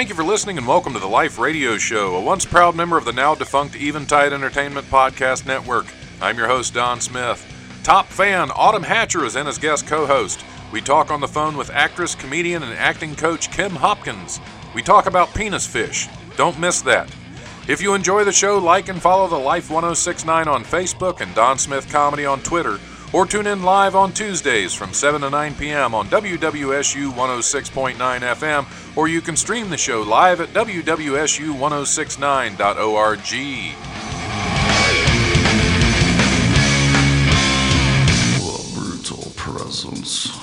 thank you for listening and welcome to the Life Radio Show, a once proud member of the now defunct Eventide Entertainment Podcast Network. I'm your host, Don Smith. Top fan Autumn Hatcher is in as guest co host. We talk on the phone with actress, comedian, and acting coach Kim Hopkins. We talk about penis fish. Don't miss that. If you enjoy the show, like and follow the Life 1069 on Facebook and Don Smith Comedy on Twitter, or tune in live on Tuesdays from 7 to 9 p.m. on WWSU 106.9 FM, or you can stream the show live at WWSU1069.org. The brutal presence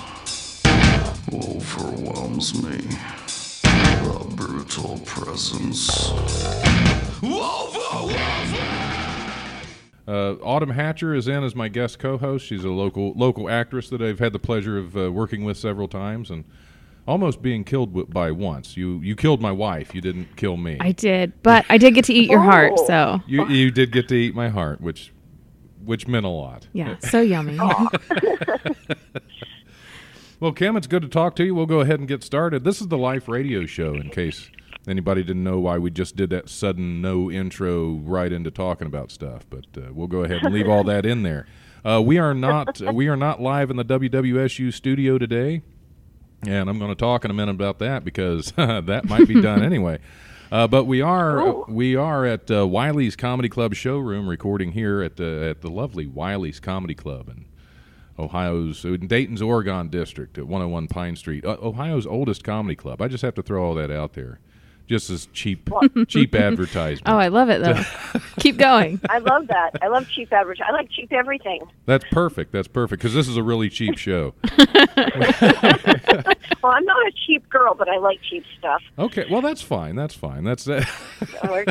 overwhelms me. The brutal presence overwhelms me. Uh, Autumn Hatcher is in as my guest co-host. She's a local local actress that I've had the pleasure of uh, working with several times and almost being killed wi- by once. You you killed my wife. You didn't kill me. I did, but I did get to eat your heart, so you you did get to eat my heart, which which meant a lot. yeah, so yummy. Well, Kim, it's good to talk to you. We'll go ahead and get started. This is the Life Radio Show, in case anybody didn't know why we just did that sudden no intro right into talking about stuff. But uh, we'll go ahead and leave all that in there. Uh, we are not uh, we are not live in the WWSU studio today, and I'm going to talk in a minute about that because that might be done anyway. Uh, but we are we are at uh, Wiley's Comedy Club showroom recording here at the at the lovely Wiley's Comedy Club and Ohio's in Dayton's Oregon district at 101 Pine Street. Uh, Ohio's oldest comedy club. I just have to throw all that out there, just as cheap cheap advertisement. Oh, I love it though. Keep going. I love that. I love cheap advertising. I like cheap everything. That's perfect. That's perfect because this is a really cheap show. Well, I'm not a cheap girl, but I like cheap stuff. Okay, well that's fine. That's fine. That's uh, Or-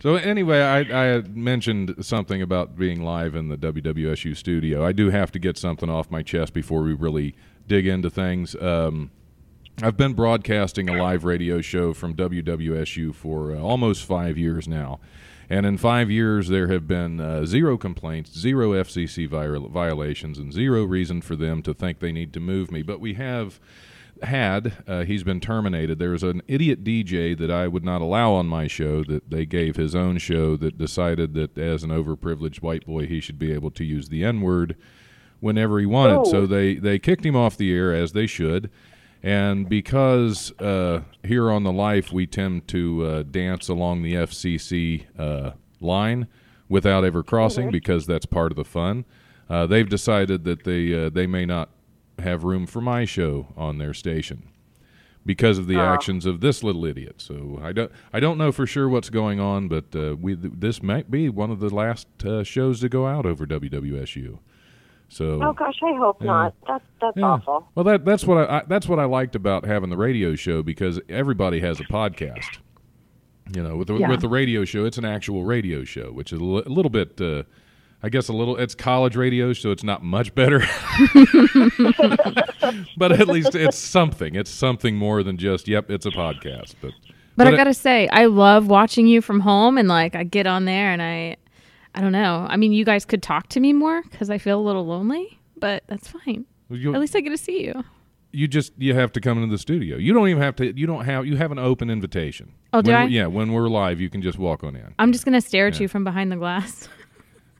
so. Anyway, I, I mentioned something about being live in the WWSU studio. I do have to get something off my chest before we really dig into things. Um, I've been broadcasting a live radio show from WWSU for uh, almost five years now. And in five years, there have been uh, zero complaints, zero FCC viol- violations, and zero reason for them to think they need to move me. But we have had, uh, he's been terminated. There's an idiot DJ that I would not allow on my show that they gave his own show that decided that as an overprivileged white boy, he should be able to use the N word whenever he wanted. So they, they kicked him off the air as they should. And because uh, here on the Life we tend to uh, dance along the FCC uh, line without ever crossing, because that's part of the fun, uh, they've decided that they uh, they may not have room for my show on their station because of the actions of this little idiot. So I don't I don't know for sure what's going on, but uh, we this might be one of the last uh, shows to go out over WWSU. So oh gosh, I hope not. That's that's yeah. awful. Well, that that's what I, I that's what I liked about having the radio show because everybody has a podcast. You know, with the Yeah. with the radio show, it's an actual radio show, which is a, li- a little bit, uh, I guess, a little. It's college radio, so it's not much better. but at least it's something. It's something more than just, yep, it's a podcast. But But, it- I gotta say, I love watching you from home, and like I get on there, and I, I don't know. I mean, you guys could talk to me more because I feel a little lonely, but that's fine. you, At least I get to see you. you just you have to come into the studio. You don't even have to. You don't have. You have an open invitation. Oh, do When I? Yeah, when we're live, you can just walk on in. I'm just gonna stare at you from behind the glass.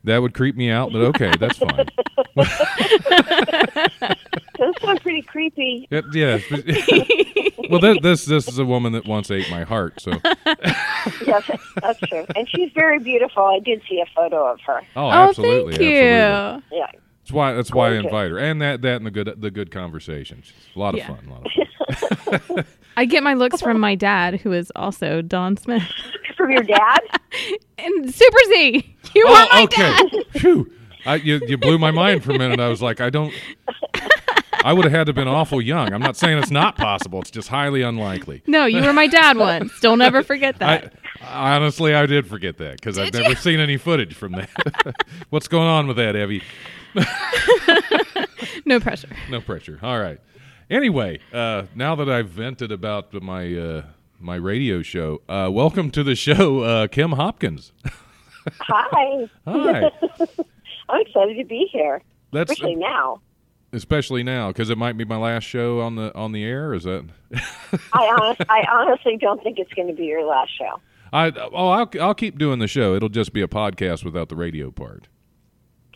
That would creep me out, but okay, that's fine. Those sound pretty creepy. It, yeah. well, this, this this is a woman that once ate my heart. So, Yes, that's true. And she's very beautiful. I did see a photo of her. oh, oh, absolutely, thank you. absolutely. Yeah. That's why that's why I Gorgeous. invite her, and that that and the good the good conversations. A lot of Yeah. fun. A lot of fun. I get my looks from my dad, who is also Don Smith, From your dad? and Super Z. You are oh, my oh, okay. dad. Phew. I, you you blew my mind for a minute. I was like, I don't. I would have had to have been awful young. I'm not saying it's not possible. It's just highly unlikely. No, you were my dad once. Don't ever forget that. I, honestly, I did forget that because I've never seen any footage from that. What's going on with that, Evie? no pressure. No pressure. All right. Anyway, uh, now that I've vented about my uh, my radio show, uh, welcome to the show, uh, Kim Hopkins. Hi. Hi. I'm excited to be here. That's Especially now. Especially now because it might be my last show on the on the air. Is that? I honest, I honestly don't think it's going to be your last show. I oh I'll I'll keep doing the show. It'll just be a podcast without the radio part.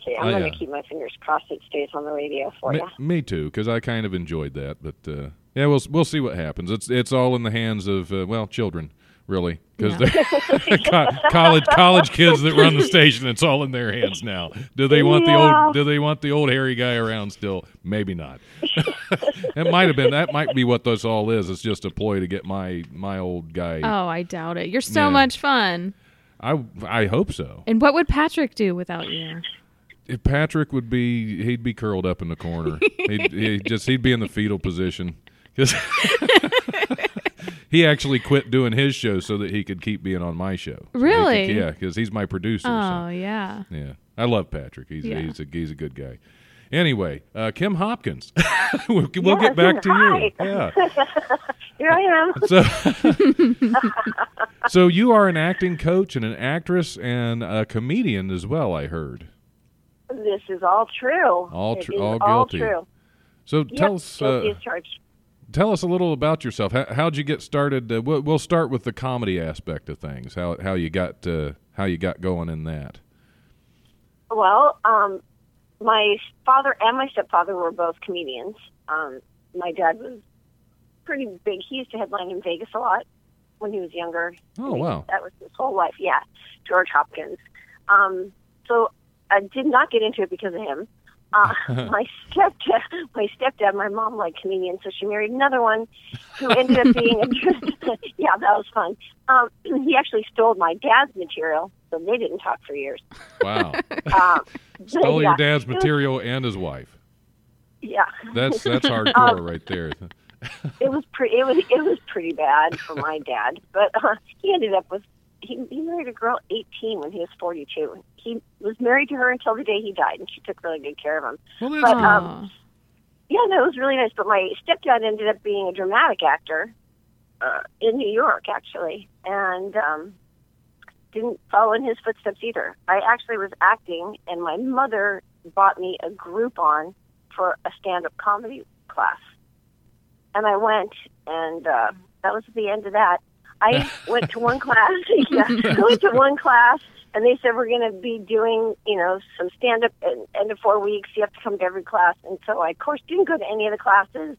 Okay, I'm Oh, going yeah. to keep my fingers crossed it stays on the radio for Me, you. me too, because I kind of enjoyed that. But uh, yeah, we'll we'll see what happens. It's it's all in the hands of uh, well children, really, because they're co- college college kids that run the station. It's all in their hands now. Do they want the old Do they want the old hairy guy around still? Maybe not. it might have been that might be what this all is. It's just a ploy to get my my old guy. Oh, I doubt it. You're so Yeah. much fun. I I hope so. And what would Patrick do without you? If Patrick would be, he'd be curled up in the corner. he'd, he'd just he'd be in the fetal position he actually quit doing his show so that he could keep being on my show. So he could- Really? yeah, because he's my producer. Oh, So, yeah. yeah, I love Patrick. He's Yeah. he's a he's a good guy. Anyway, uh, Kim Hopkins, we'll, we'll get back to hi. you. Yeah. Here I am. So, so you are an acting coach and an actress and a comedian as well. I heard. This is all true. All true. tr- is all all guilty. true. So Yep, tell us. guilty Uh, as charged. Tell us a little about yourself. How, how'd you get started? Uh, we'll, we'll start with the comedy aspect of things. How how you got uh, how you got going in that. Well, um, my father and my stepfather were both comedians. Um, my dad was pretty big. He used to headline in Vegas a lot when he was younger. Oh wow. That was his whole life. Yeah, George Hopkins. Um, so I did not get into it because of him. Uh, my stepdad, my stepdad, my mom liked comedians, so she married another one who ended up being a. yeah, that was fun. Um, he actually stole my dad's material, so they didn't talk for years. Wow. Um, Stole yeah, your dad's material and his wife. Yeah, That's that's Um, hardcore right there. it was pretty. It was it was pretty bad for my dad, but uh, he ended up with. He, he married a girl 18 when he was 42. He was married to her until the day he died, and she took really good care of him. Well, But, um, Yeah, no, it was really nice. But my stepdad ended up being a dramatic actor uh, in New York, actually, and um, didn't follow in his footsteps either. I actually was acting, and my mother bought me a Groupon for a stand-up comedy class, and I went, and uh, that was the end of that. I went to one class. yeah, I went to one class, and they said we're going to be doing, you know, some stand-up at end of four weeks. You have to come to every class, and so I, of course, didn't go to any of the classes.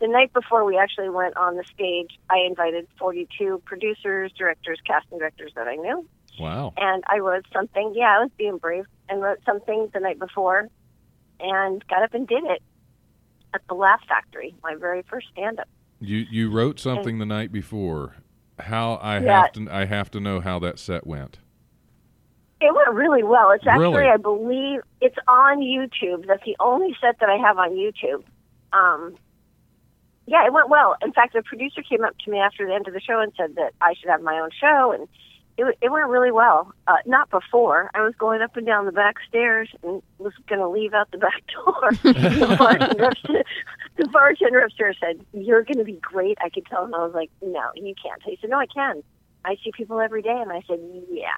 The night before we actually went on the stage, I invited 42 producers, directors, casting directors that I knew, wow. and I wrote something. Yeah, I was being brave and wrote something the night before, and got up and did it at the Laugh Factory, my very first stand-up. You you wrote something the night before. How I Yeah. have to I have to know how that set went. It went really well. It's actually, Really? I believe, it's on YouTube. That's the only set that I have on YouTube. Um, yeah, it went well. In fact, the producer came up to me after the end of the show and said that I should have my own show, and it, it went really well. Uh, not before. I was going up and down the back stairs and was going to leave out the back door. the, bartender upstairs, the bartender upstairs said, "You're going to be great." I could tell him. I was like, "No, you can't." He said, "No, I can. I see people every day." And I said, "Yeah."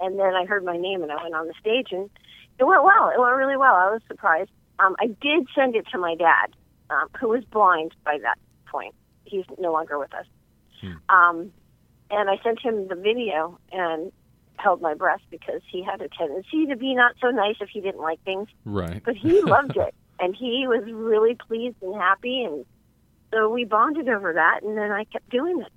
and then I heard my name and I went on the stage and it went well. It went really well. I was surprised. Um, I did send it to my dad, um, who was blind by that point. He's no longer with us. Um, and I sent him the video and held my breath because he had a tendency to be not so nice if he didn't like things. Right. But he loved it and he was really pleased and happy and so we bonded over that and then I kept doing it.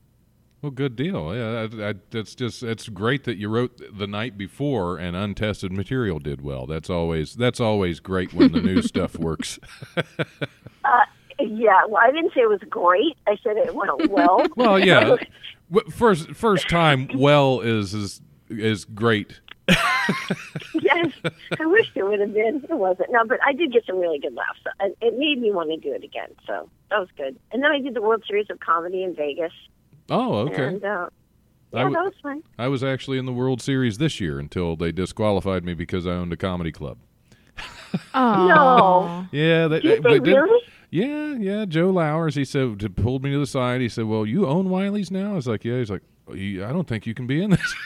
Well, good deal. Yeah, I, I, that's just it's great that you wrote the night before and untested material did well. That's always that's always great when the new stuff works. uh, Yeah, well, I didn't say it was great. I said it went well. Well, yeah. W- First first time well is is is great. yes, I wish it would have been. It wasn't. No, but I did get some really good laughs. It it made me want to do it again. So that was good. And then I did the World Series of Comedy in Vegas. Oh, okay. And uh, I yeah, w- that was fun. I was actually in the World Series this year until they disqualified me because I owned a comedy club. Oh. No. Yeah, they, Did they they didn't- really? Yeah, yeah. Joe Lowers, he said, to pulled me to the side. He said, "Well, you own Wiley's now." I was like, "Yeah." He's like, "Oh, "I don't think you can be in this."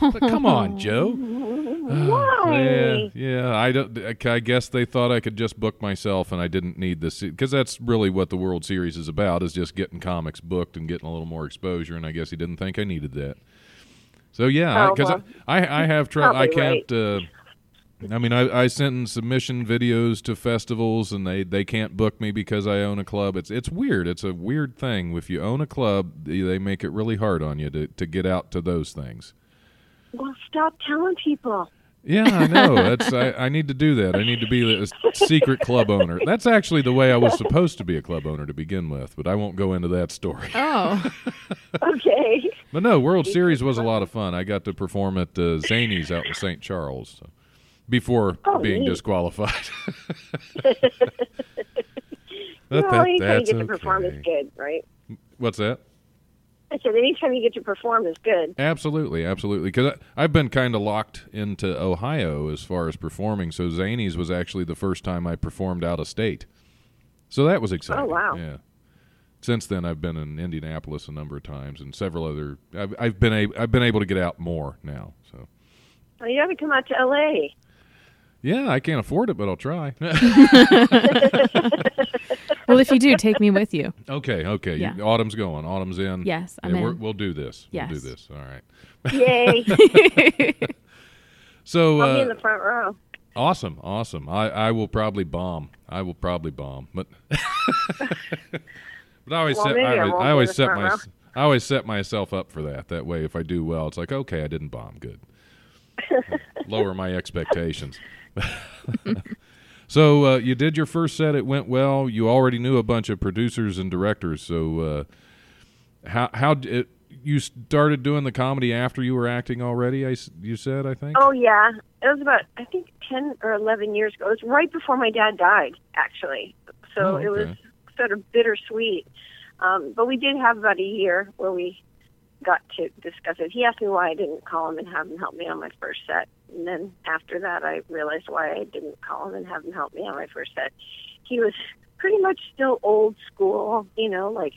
But come on, Joe. Why? Yeah, yeah. I don't. I guess they thought I could just book myself, and I didn't need this because that's really what the World Series is about: is just getting comics booked and getting a little more exposure. And I guess he didn't think I needed that. So yeah, Oh, because well, I, I I have trouble. I can't. Uh, I mean, I, I sent in submission videos to festivals, and they, they can't book me because I own a club. It's it's weird. It's a weird thing. If you own a club, they they make it really hard on you to, to get out to those things. Well, stop telling people. Yeah, I know. That's I, I need to do that. I need to be a secret club owner. That's actually the way I was supposed to be a club owner to begin with, but I won't go into that story. Oh, Okay. But no, World Series was a lot of fun. I got to perform at uh, Zanies out in St. Charles so, before Oh, being neat. disqualified. well, that- anytime you get to perform is good, right? What's that? I said anytime you get to perform is good. Absolutely, absolutely. Because I've been kind of locked into Ohio as far as performing. So Zanies was actually the first time I performed out of state. So that was oh, exciting. Oh wow. Yeah. Since then, I've been in Indianapolis a number of times and several other. I've, I've been a, I've been able to get out more now. So Well, you have to come out to LA. Yeah, I can't afford it, but I'll try. well, if you do, take me with you. okay, okay. You- Yeah. autumn's going. Autumn's in. Yes, I'm yeah, we're, in. we'll do this. We'll do this. All right. Yay! So I'll be uh, in the front row. Awesome, awesome. I, I will probably bomb. I will probably bomb, but but I always Well, set I I, always- won't I be always in the set my row. I always set myself up for that. That way, if I do well, it's like okay, I didn't bomb. Good. Lower my expectations. so uh, you did your first set. It went well. You already knew a bunch of producers and directors. So uh, how how it, you started doing the comedy after you were acting already? I s you said I think. Oh yeah, it was about I think ten or eleven years ago. It was right before my dad died, actually. So Oh, it was sort of bittersweet. Um, but we did have about a year where we got to discuss it. He asked me why I didn't call him and have him help me on my first set, and then after that, I realized why I didn't call him and have him help me on my first set. He was pretty much still old school, you know, like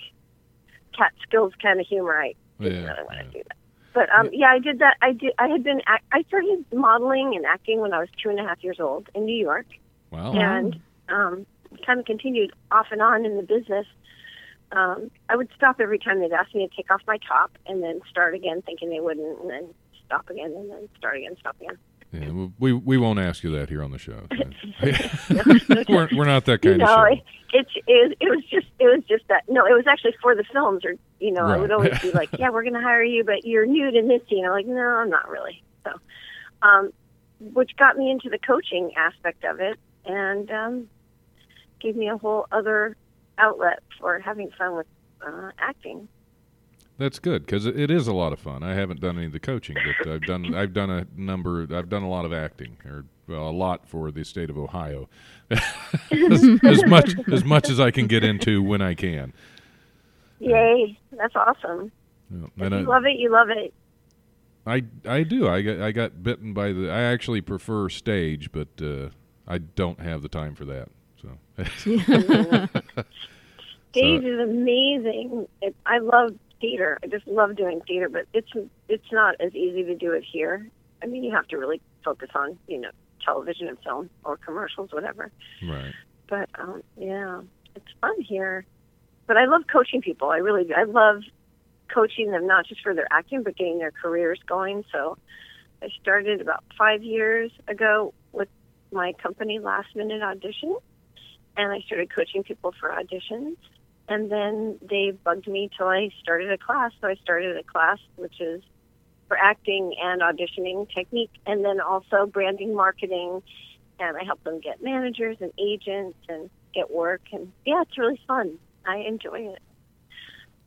cat skills kind of humor. I didn't Yeah, really want to yeah. do that. But um, yeah, I did that. I did. I had been. Act- I started modeling and acting when I was two and a half years old in New York, Wow. and um, kind of continued off and on in the business. Um, I would stop every time they'd ask me to take off my top, and then start again, thinking they wouldn't, and then stop again, and then start again, stop again. Yeah, we- we won't ask you that here on the show. we're we're not that kind of show. it, it, it was just it was just that. No, it was actually for the films, or you know, I would always be like, "Yeah, we're going to hire you, but you're new to this scene." I'm like, "No, I'm not really." So, um, which got me into the coaching aspect of it, and um, gave me a whole other outlet for having fun with uh, acting. That's good because it, is a lot of fun. I haven't done any of the coaching, but I've done I've done a number. I've done a lot of acting, or well, a lot for the state of Ohio, as, as much as much as I can get into when I can. Yay, that's awesome! Yeah, If you I, love it, you love it. I I do. I got I got bitten by the. I actually prefer stage, but uh, I don't have the time for that. So Stage is amazing. It, I love theater. I just love doing theater, but it's it's not as easy to do it here. I mean, you have to really focus on you know television and film or commercials, whatever. right. But um, yeah, it's fun here. But I love coaching people. I really do. I love coaching them not just for their acting, but getting their careers going. So I started about five years ago with my company, Last Minute Audition, and I started coaching people for auditions. And then they bugged me till I started a class. So I started a class which is for acting and auditioning technique, and then also branding, marketing, and I help them get managers and agents and get work. And yeah, it's really fun. I enjoy it.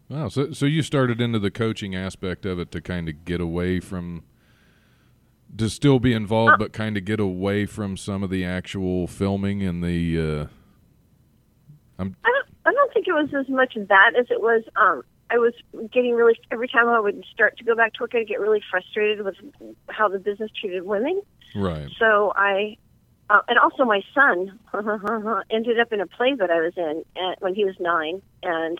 Wow. So so you started into the coaching aspect of it to kind of get away from to still be involved, but kind of get away from some of the actual filming and the. Uh, I'm I don't, I don't think it was as much that as it was. Um, I was getting really every time I would start to go back to work, I'd get really frustrated with how the business treated women. right. So I, uh, and also my son ended up in a play that I was in at, when he was nine, and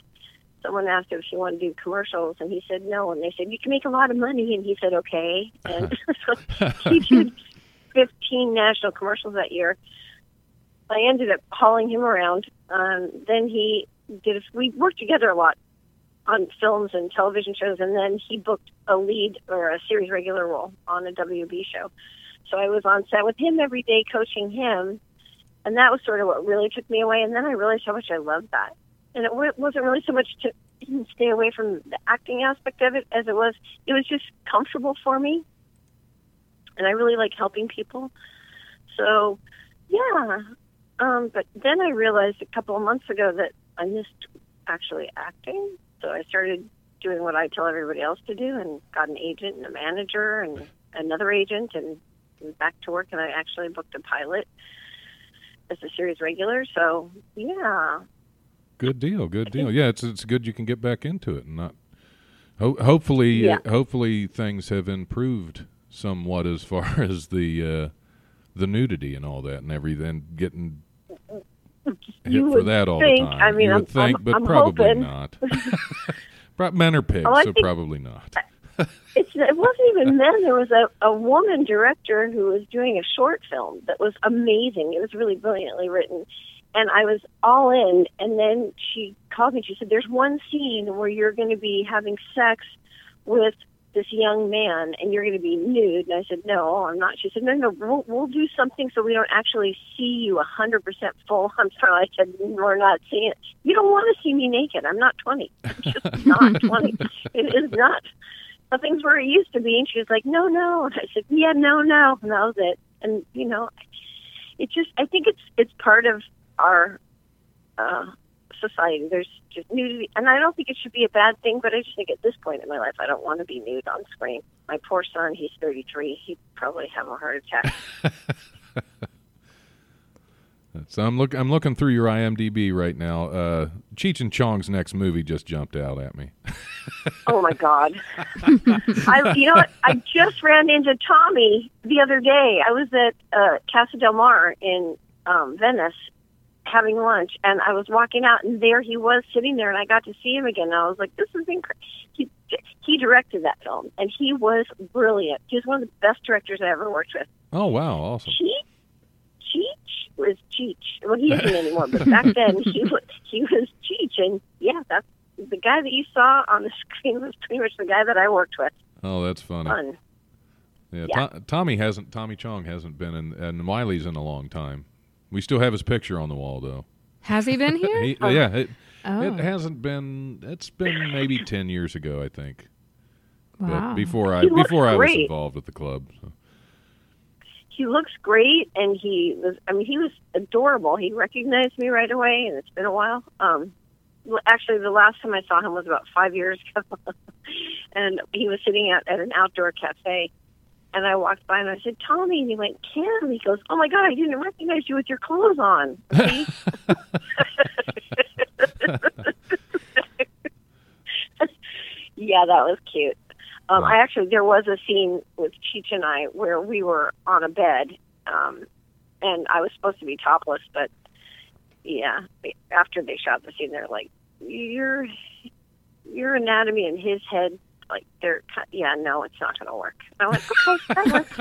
someone asked him if he wanted to do commercials, and he said no. And they said you can make a lot of money, and he said okay. And so he did 15 national commercials that year. I ended up hauling him around. Um, then he did. A, we worked together a lot on films and television shows, and then he booked a lead or a series regular role on a WB show. So I was on set with him every day, coaching him, and that was sort of what really took me away. And then I realized how much I loved that, and it wasn't really so much to stay away from the acting aspect of it as it was. It was just comfortable for me, and I really like helping people. So, yeah. Um, but then I realized a couple of months ago that I missed actually acting. So I started doing what I tell everybody else to do and got an agent and a manager and another agent and was back to work and I actually booked a pilot as a series regular. So yeah. Good deal. Good deal. Yeah, it's it's good you can get back into it and not. Ho- hopefully, Yeah. hopefully things have improved somewhat as far as the uh, the nudity and all that and everything. Getting You for would that all think- the time. I mean, you would I'm- think, I'm- but I'm probably hoping. not. Men are pigs, Oh, so think- probably not. It's, it wasn't even men. There was a, a woman director who was doing a short film that was amazing. It was really brilliantly written. And I was all in. And then she called me. She said, There's one scene where you're going to be having sex with this young man and you're going to be nude. And I said, No, I'm not. She said, No, no, we'll, we'll do something so we don't actually see you 100% full. I'm sorry. I said, We're not seeing it. You don't want to see me naked. I'm not 20. I'm just not 20. It is not nothing's where it used to be. And she was like, no, no. And I said, yeah, no, no. And that was it. And, you know, it just, I think it's, it's part of our, uh, society. There's just nudity. And I don't think it should be a bad thing, but I just think at this point in my life, I don't want to be nude on screen. My poor son, he's 33. He'd probably have a heart attack. So I'm look I'm looking through your IMDb right now. Uh, Cheech and Chong's next movie just jumped out at me. Oh my God! I, you know what? I just ran into Tommy the other day. I was at uh, Casa del Mar in um, Venice having lunch, and I was walking out, and there he was sitting there, and I got to see him again. And I was like, "This is incredible." He he directed that film, and he was brilliant. He was one of the best directors I ever worked with. Oh wow, awesome. Cheech, Cheech was Cheech. Well, he isn't anymore, but back then he was he was Cheech, and yeah, that's the guy that you saw on the screen was pretty much the guy that I worked with. Oh, that's funny. Fun. Yeah, Yeah. To- Tommy hasn't. Tommy Chong hasn't been in, and Wiley's in a long time. We still have his picture on the wall, though. Has he been here? He, yeah, it, oh, it hasn't been. It's been maybe ten years ago, I think. wow. But before I He looks before I was involved with the club. So. He looks great, and he was. I mean, he was adorable. He recognized me right away, and it's been a while. Um, actually, the last time I saw him was about five years ago, and he was sitting out at an outdoor cafe. And I walked by and I said, Tommy, and he went, Kim. He goes, Oh my God, I didn't recognize you with your clothes on. See? yeah, that was cute. Um, Wow. I actually there was a scene with Cheech and I where we were on a bed, um, and I was supposed to be topless, but yeah, after they shot the scene, they're like, "Your your anatomy in his head, like they're ki- yeah, no, it's not going to work." I went, "Okay, that works."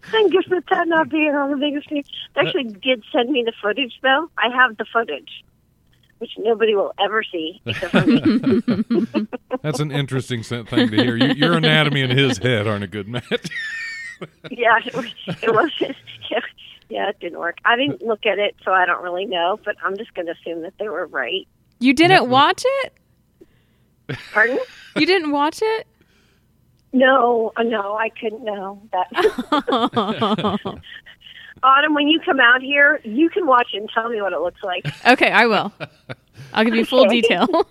Thank you for that not being on the biggest screen. They uh, actually did send me the footage, though. I have the footage, which nobody will ever see except for me. That's an interesting thing to hear. You, your anatomy and his head aren't a good match. yeah, it, was- it was. Yeah, yeah, it didn't work. I didn't look at it, so I don't really know. But I'm just going to assume that they were right. you didn't watch it? Pardon? You didn't watch it? No, uh, no, I couldn't know that. Autumn, when you come out here, you can watch it and tell me what it looks like. okay, I will. I'll give you full Okay. detail.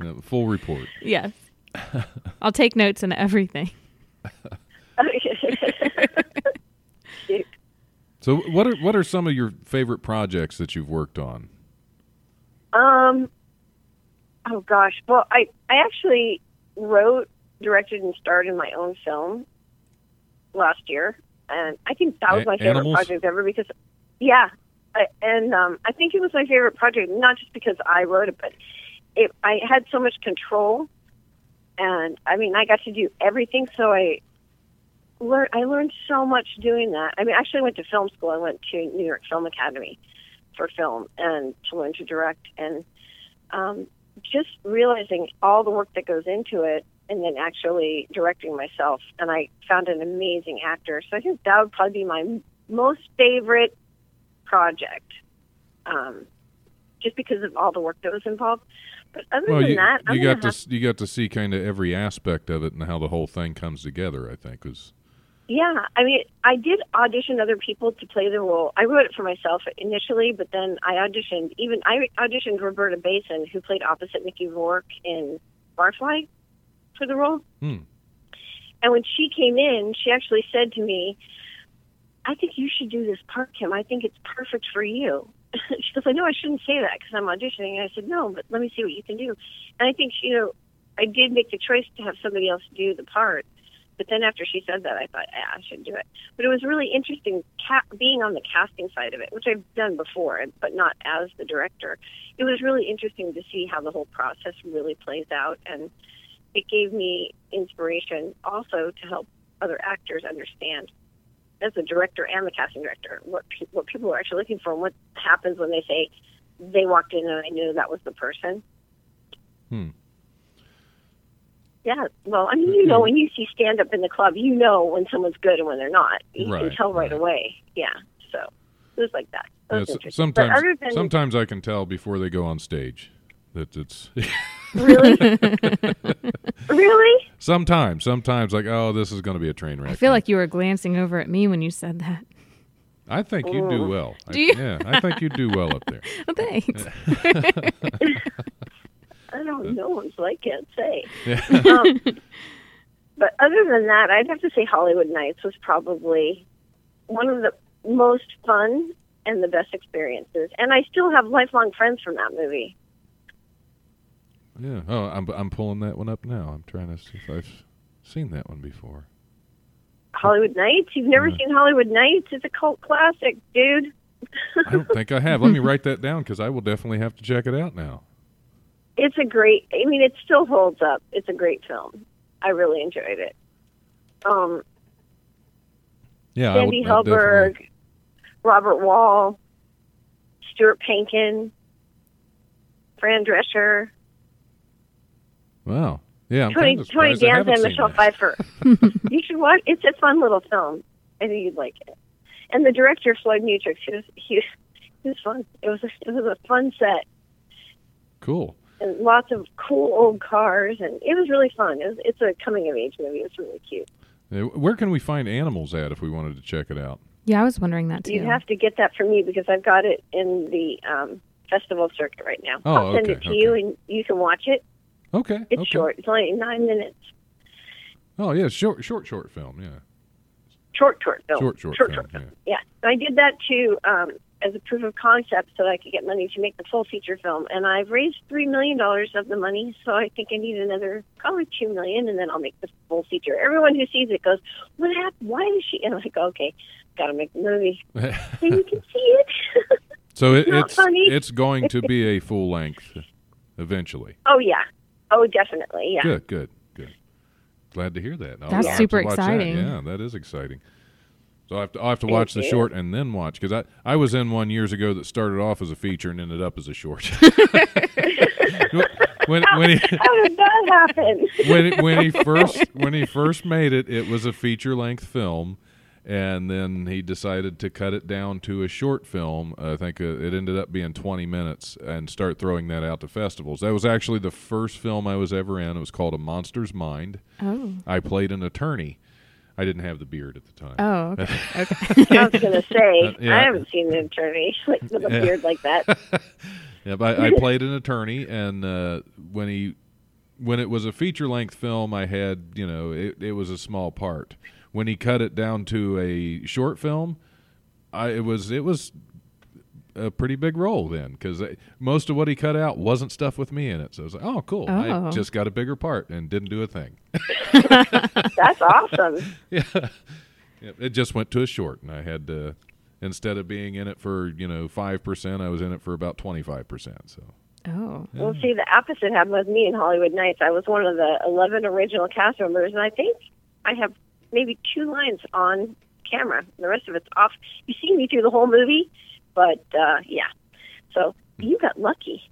Yeah, full report. yes. I'll take notes and everything. So, what are what are some of your favorite projects that you've worked on? um, oh gosh. Well, I I actually wrote, directed, and starred in my own film last year, and I think that was my favorite Animals? project ever because, yeah, I, and um, I think it was my favorite project, not just because I wrote it, but it, I had so much control, and I mean, I got to do everything. So I learned, I learned so much doing that. I mean, actually, I went to film school. I went to New York Film Academy for film and to learn to direct, and um, just realizing all the work that goes into it, and then actually directing myself. And I found an amazing actor. So I think that would probably be my most favorite project, um, just because of all the work that was involved. But other Well, than you, that, I'm you got to have- you got to see kind of every aspect of it and how the whole thing comes together. I think was Yeah, I mean, I did audition other people to play the role. I wrote it for myself initially, but then I auditioned. Even I auditioned Roberta Basin, who played opposite Mickey Rourke in Barfly, for the role. Hmm. And when she came in, she actually said to me, "I think you should do this part, Kim. I think it's perfect for you." she goes, "I know I shouldn't say that because I'm auditioning." And I said, "No, but let me see what you can do." And I think you know, I did make the choice to have somebody else do the part. But then after she said that, I thought, I should do it. But it was really interesting ca- being on the casting side of it, which I've done before, but not as the director. It was really interesting to see how the whole process really plays out, and it gave me inspiration also to help other actors understand, as a director and the casting director, what pe- what people are actually looking for, and what happens when they say they walked in and I knew that was the person. Hmm. Yeah, well, I mean, you know, mm-hmm. when you see stand up in the club, you know when someone's good and when they're not. You can tell right, right. away. Yeah, so it was like that. That Yeah, was s- interesting. But sometimes other than sometimes I can tell before they go on stage that it's really, really, sometimes sometimes like oh this is going to be a train wreck. I feel like you were glancing over at me when you said that. I think you do mm. well. I, Do you? Yeah, I think you do well up there. Oh, thanks. I don't know. So I can't say. Yeah. um, but other than that, I'd have to say Hollywood Knights was probably one of the most fun and the best experiences. And I still have lifelong friends from that movie. Yeah. Oh, I'm I'm pulling that one up now. I'm trying to see if I've seen that one before. Hollywood Knights? You've never Yeah. seen Hollywood Knights? It's a cult classic, dude. I don't think I have. Let me write that down because I will definitely have to check it out now. It's a great. I mean, it still holds up. It's a great film. I really enjoyed it. Um, Yeah, I Sandy would, I definitely- Robert Wuhl, Stuart Pankin, Fran Drescher, Wow. Yeah, I'm Tony Tony Danza, and Michelle that. Pfeiffer. you should watch. It's a fun little film. I think you'd like it. And the director Floyd Mutrux, he was he, he was fun. It was a, it was a fun set Cool. And lots of cool old cars, and it was really fun. It was, it's a coming of age movie. It's really cute. Where can we find animals at if we wanted to check it out? Yeah, I was wondering that too. You have to get that from me because I've got it in the um, festival circuit right now. Oh, I'll send okay, it to you, and you can watch it. Okay. It's okay. short. It's only nine minutes. Oh yeah, short, short, short film. Yeah, Short, short film. short, short, short, film. short film. yeah. Yeah, I did that too um, as a proof of concept so that I could get money to make the full feature film. And I've raised three million dollars of the money, so I think I need another probably two million, and then I'll make the full feature. Everyone who sees it goes, "What happened? Why is she?" And I'm like, "Okay, got to make the movie so you can see it." so it, not it's funny. it's going to be a full length eventually. oh yeah, oh definitely, yeah. Good, good, good. Glad to hear that. I'll- That's super to watch that. exciting. Yeah, that is exciting. So I have to, I'll have to watch the short and then watch because I, I was in one years ago that started off as a feature and ended up as a short. when when he How did that happen? when when he first when he first made it, it was a feature length film, and then he decided to cut it down to a short film. I think uh, it ended up being twenty minutes, and start throwing that out to festivals. That was actually the first film I was ever in. It was called A Monster's Mind. Oh. I played an attorney. I didn't have the beard at the time. Oh, okay. okay. I was gonna say Uh, yeah. I haven't seen an attorney like with a Yeah. beard like that. Yeah, but I, I played an attorney, and uh, when he when it was a feature length film, I had you know it, it was a small part. When he cut it down to a short film, I it was it was a pretty big role then because uh, most of what he cut out wasn't stuff with me in it. So I was like, oh, cool! I Oh. just got a bigger part and didn't do a thing. That's awesome. yeah, Yeah, it just went to a short, and I had to instead of being in it for you know five percent, I was in it for about twenty five percent. So Oh. Well, see, the opposite happened with me in Hollywood Knights. I was one of the 11 original cast members, and I think I have maybe two lines on camera. The rest of it's off. You see me through the whole movie, but uh, yeah. So you got lucky.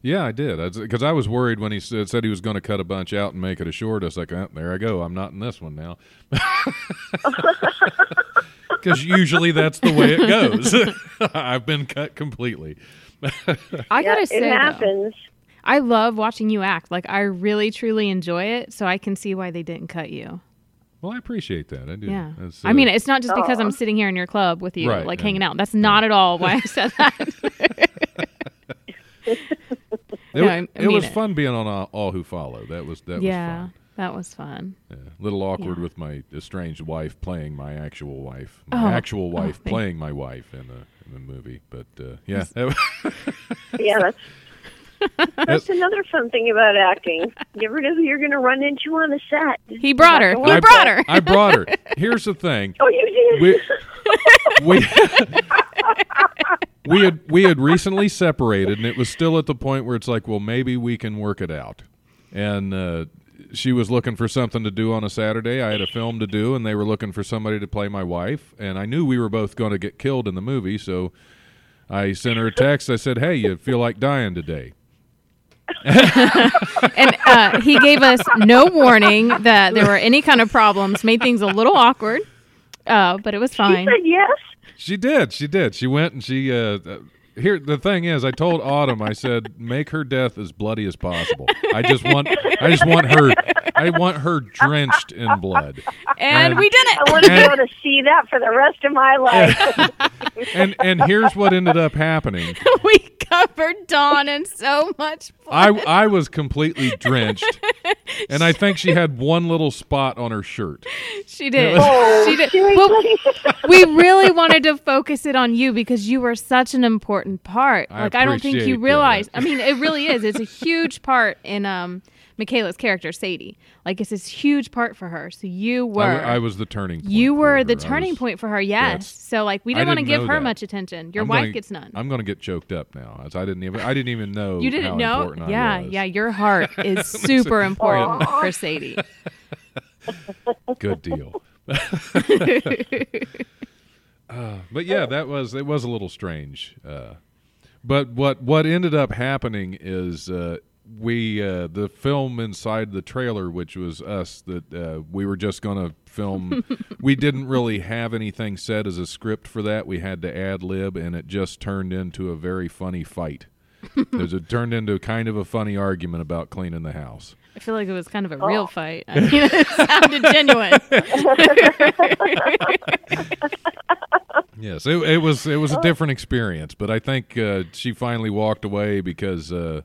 yeah, I did because I was worried when he said, said he was going to cut a bunch out and make it a short. I was like, oh, there I go. I'm not in this one now. Because usually that's the way it goes. I've been cut completely. I gotta say, it though, happens. I love watching you act. Like I really, truly enjoy it. So I can see why they didn't cut you. Well, I appreciate that. I do. Yeah. That's, I mean, uh, it's not just because Aw. I'm sitting here in your club with you, Right, like yeah. hanging out. That's not at all why I said that. it, no, I- I it was it. fun being on all, all Who Follow. That was that yeah, was fun. that was fun. Yeah. A little awkward Yeah. with my estranged wife playing my actual wife. My Oh. actual wife thank- playing my wife in the in the movie. But uh, yeah, Yeah, that's that's another fun thing about acting. You never know who you're going to run into on the set. He brought her. You He have brought her. I brought her. Here's the thing. Oh, you did. we we we had we had recently separated, and it was still at the point where it's like, well, maybe we can work it out. And uh, she was looking for something to do on a Saturday. I had a film to do, and they were looking for somebody to play my wife. And I knew we were both going to get killed in the movie, so I sent her a text. I said, "Hey, you feel like dying today?" and uh, he gave us no warning that there were any kind of problems. Made things a little awkward, uh, but it was She fine. said yes. She did. She did. She went and she. Uh, uh, here, the thing is, I told Autumn. I said, make her death as bloody as possible. I just want. I just want her. I want her drenched in blood. And we did it. I want to be able to see that for the rest of my life. And and here's what ended up happening. we covered Dawn in so much I blood. I was completely drenched, and I think she had one little spot on her shirt. she did. Oh, she did. Well, we really wanted to focus it on you because you were such an important part. I Like I don't think appreciate you that. realize. I mean, it really is. It's a huge part in um Michaela's character, Sadie. Like it's this huge part for her. So you I, were. w- I was the turning. point you were the turning was- point for her. Yes. So like we I didn't want to give her that. much attention. Your I'm wife gonna- gets none. I'm going to get choked up now, as I didn't even. I didn't even know. you didn't how know? important Yeah, yeah. Your heart is super important Aw. for Sadie. Good deal. Uh, but yeah, that was it was a little strange. Uh, but what what ended up happening is uh, we uh, the film inside the trailer, which was us, that uh, we were just going to film. we didn't really have anything set as a script for that. We had to ad lib, and it just turned into a very funny fight. There's it turned into kind of a funny argument about cleaning the house. I feel like it was kind of a real fight. I mean, it sounded genuine. Yes, it, it was it was a different experience, but I think uh, she finally walked away because uh,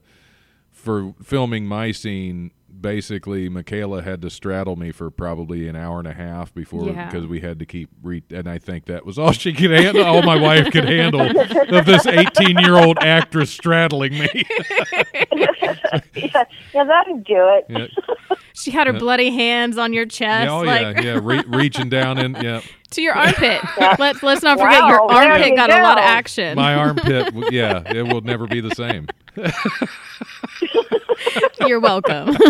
for filming my scene, basically Michaela had to straddle me for probably an hour and a half before Yeah. because we had to keep re- and I think that was all she could handle, all my wife could handle of this eighteen year old actress straddling me. yeah, yeah, that'd do it. yeah, She had her bloody hands on your chest, yeah, oh like yeah, yeah, re- reaching down in yeah. to your armpit. Let's let's not forget your Wow, there armpit you got a lot of action. My armpit, yeah, it will never be the same. You're welcome.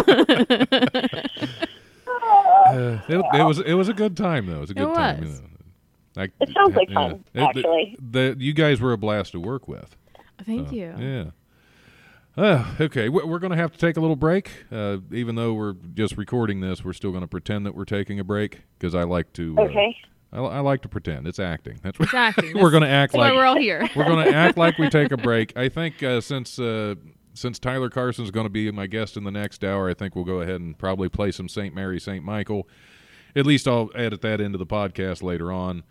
Uh, it, it was it was a good time though. It was a good It time. You was. know. I, It sounds like fun, It- actually. The, you guys were a blast to work with. Thank So, you. Yeah. Uh, okay, we- we're going to have to take a little break. Uh, even though we're just recording this, we're still going to pretend that we're taking a break because I like to. Uh, Okay. I, I like to pretend. It's acting. That's what Exactly. we're going to act That's why like. we're all here. we're going to act like we take a break. I think uh, since uh, since Tyler Carson's going to be my guest in the next hour, I think we'll go ahead and probably play some St. Mary, St. Michael. At least I'll edit that into the podcast later on.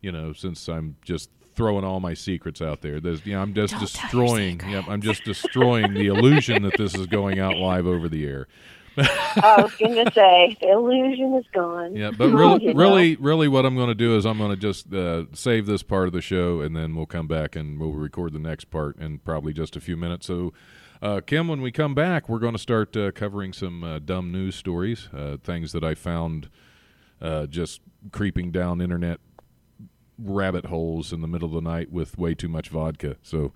You know, since I'm just throwing all my secrets out there. There's, you know, I'm just Don't destroying. Yep, I'm just destroying the illusion that this is going out live over the air. I was going to say the illusion is gone. Yeah, but really, really, really, what I'm going to do is I'm going to just uh, save this part of the show, and then we'll come back and we'll record the next part in probably just a few minutes. So, uh, Kim, when we come back, we're going to start uh, covering some uh, dumb news stories, uh, things that I found uh, just creeping down internet rabbit holes in the middle of the night with way too much vodka. So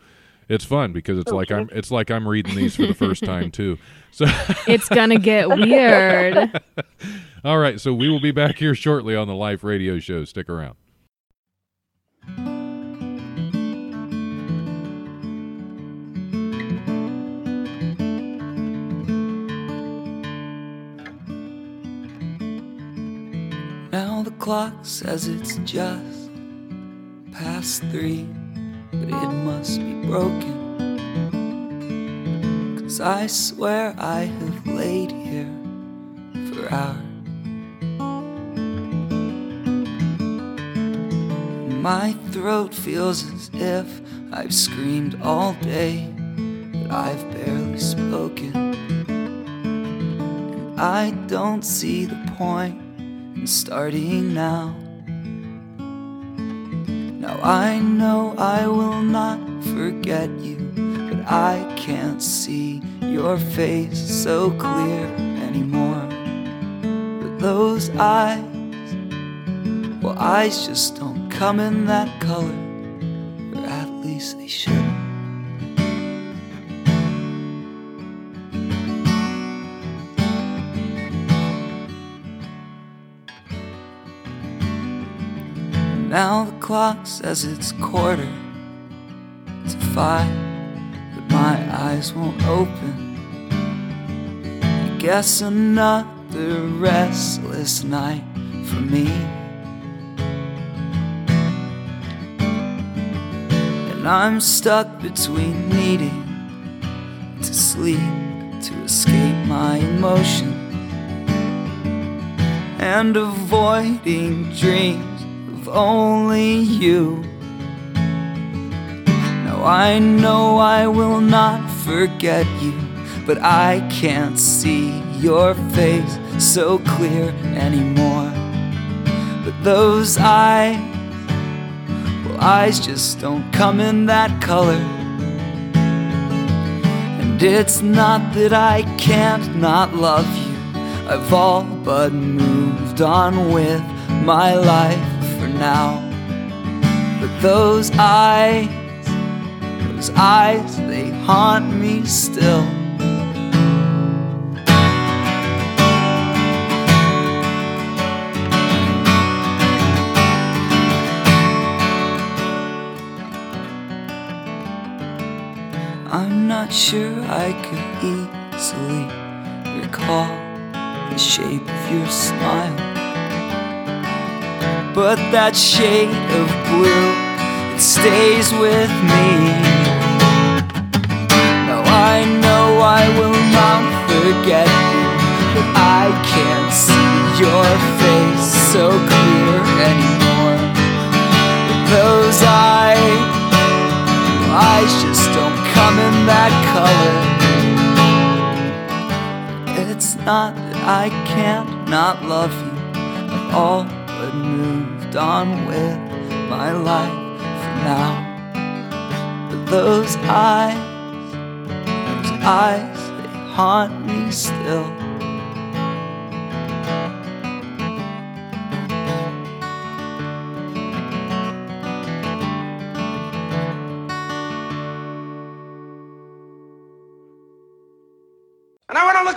it's fun because it's oh, like I'm it's like I'm reading these for the first time too. So It's gonna get weird. all right, so we will be back here shortly on the live radio show. Stick around. Now the clock says it's just past three, but it must be broken. Cause I swear I have laid here for hours. My throat feels as if I've screamed all day, but I've barely spoken. And I don't see the point in starting now. Now I know I will not forget you, but I can't see your face so clear anymore. But those eyes, well, eyes just don't come in that color, or at least they should. Now the clock says it's quarter to five, but my eyes won't open. I guess another restless night for me. And I'm stuck between needing to sleep to escape my emotions and avoiding dreams only you. Now I know I will not forget you, but I can't see your face so clear anymore. But those eyes, well, eyes just don't come in that color. And it's not that I can't not love you. I've all but moved on with my life now. But those eyes, those eyes, they haunt me still. I'm not sure I could easily recall the shape of your smile. But that shade of blue, it stays with me. Now I know I will not forget you, but I can't see your face so clear anymore. But those eyes, eyes just don't come in that color. It's not that I can't not love you. I've all moved on with my life for now. But those eyes, those eyes, they haunt me still.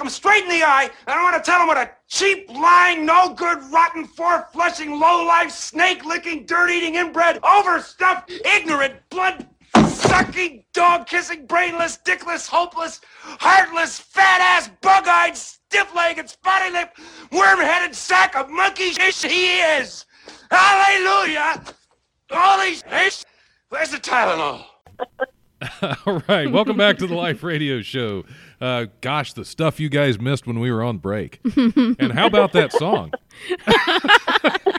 Him straight in the eye, and I want to tell him what a cheap, lying, no good, rotten, four flushing, low life, snake licking, dirt eating, inbred, overstuffed, ignorant, blood sucking, dog kissing, brainless, dickless, hopeless, heartless, fat ass, bug eyed, stiff legged, spotty lipped, worm headed sack of monkey shit he is. Hallelujah! Holy shit! Where's the Tylenol? All right, welcome back to the Life Radio Show. Uh, gosh, the stuff you guys missed when we were on break. and how about that song?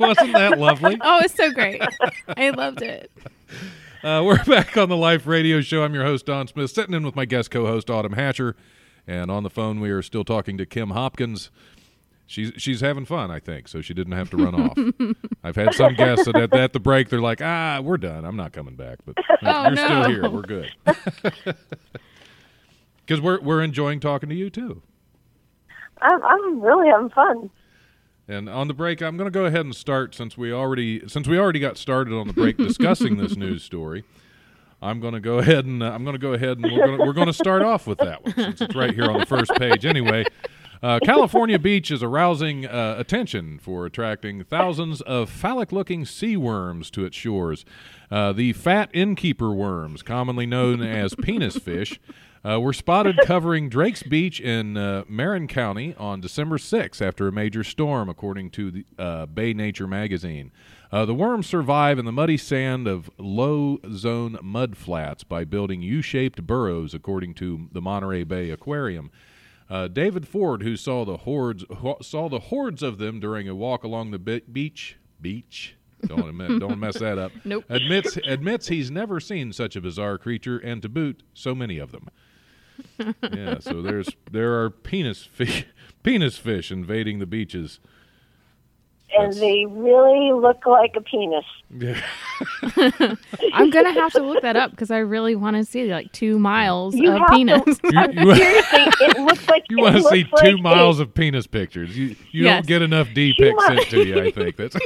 Wasn't that lovely? Oh, it's so great. I loved it. Uh, we're back on the Life Radio Show. I'm your host, Don Smith, sitting in with my guest co host, Autumn Hatcher. And on the phone, we are still talking to Kim Hopkins. She's she's having fun, I think, so she didn't have to run off. I've had some guests that at, at the break they're like, "Ah, we're done. I'm not coming back." But Oh, you're still here. We're good because we're we're enjoying talking to you too. I'm, I'm really having fun. And on the break, I'm going to go ahead and start since we already since we already got started on the break discussing this news story. I'm going to go ahead and uh, I'm going to go ahead and we're going to, we're going to start off with that one since it's right here on the first page anyway. Uh, California Beach is arousing uh, attention for attracting thousands of phallic-looking sea worms to its shores. Uh, the fat innkeeper worms, commonly known as penis fish, uh, were spotted covering Drake's Beach in uh, Marin County on December 6 after a major storm, according to the uh, Bay Nature magazine. Uh, the worms survive in the muddy sand of low zone mud flats by building U shaped burrows, according to the Monterey Bay Aquarium. Uh, David Ford, who saw the hordes ho- saw the hordes of them during a walk along the be- beach beach. Don't admit, don't mess that up. Nope. Admits admits he's never seen such a bizarre creature, and to boot, so many of them. Yeah, so there's there are penis fish penis fish invading the beaches. And they really look like a penis. Yeah. I'm gonna have to look that up because I really want to see like two miles You of have to- penis. You, you, Seriously, it looks like you want to looks see like two a- miles of penis pictures. You you Yes. don't get enough D pics mi- sent to you. I think that's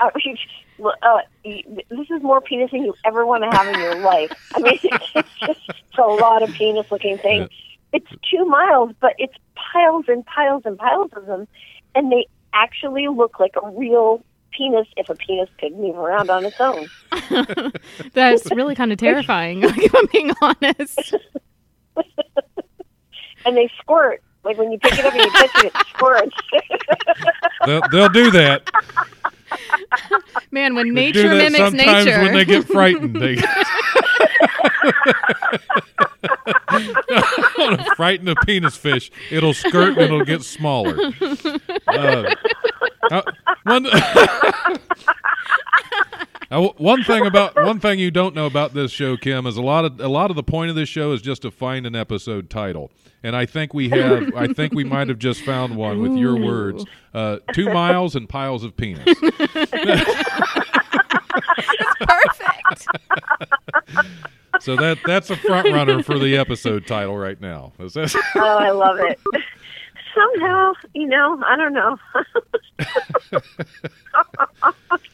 I mean, well, uh, this is more penis than you ever want to have in your life. I mean, it's just a lot of penis-looking things. It's two miles, but it's piles and piles and piles of them, and they actually look like a real penis if a penis could move around on its own. That's really kind of terrifying. Like, if I'm being honest. And they squirt. Like when you pick it up and you touch it, it squirts. they'll, they'll do that. Man, when They nature do that mimics sometimes nature. when they get frightened. They want to frighten a penis fish. It'll skirt and it'll get smaller. Uh, uh, one, Uh, one thing about one thing you don't know about this show, Kim, is a lot of a lot of the point of this show is just to find an episode title, and I think we have. I think we might have just found one with your words: uh, two miles and piles of penis. Perfect. So that that's a front runner for the episode title right now. Is that- oh, I love it. Somehow, you know, I don't know.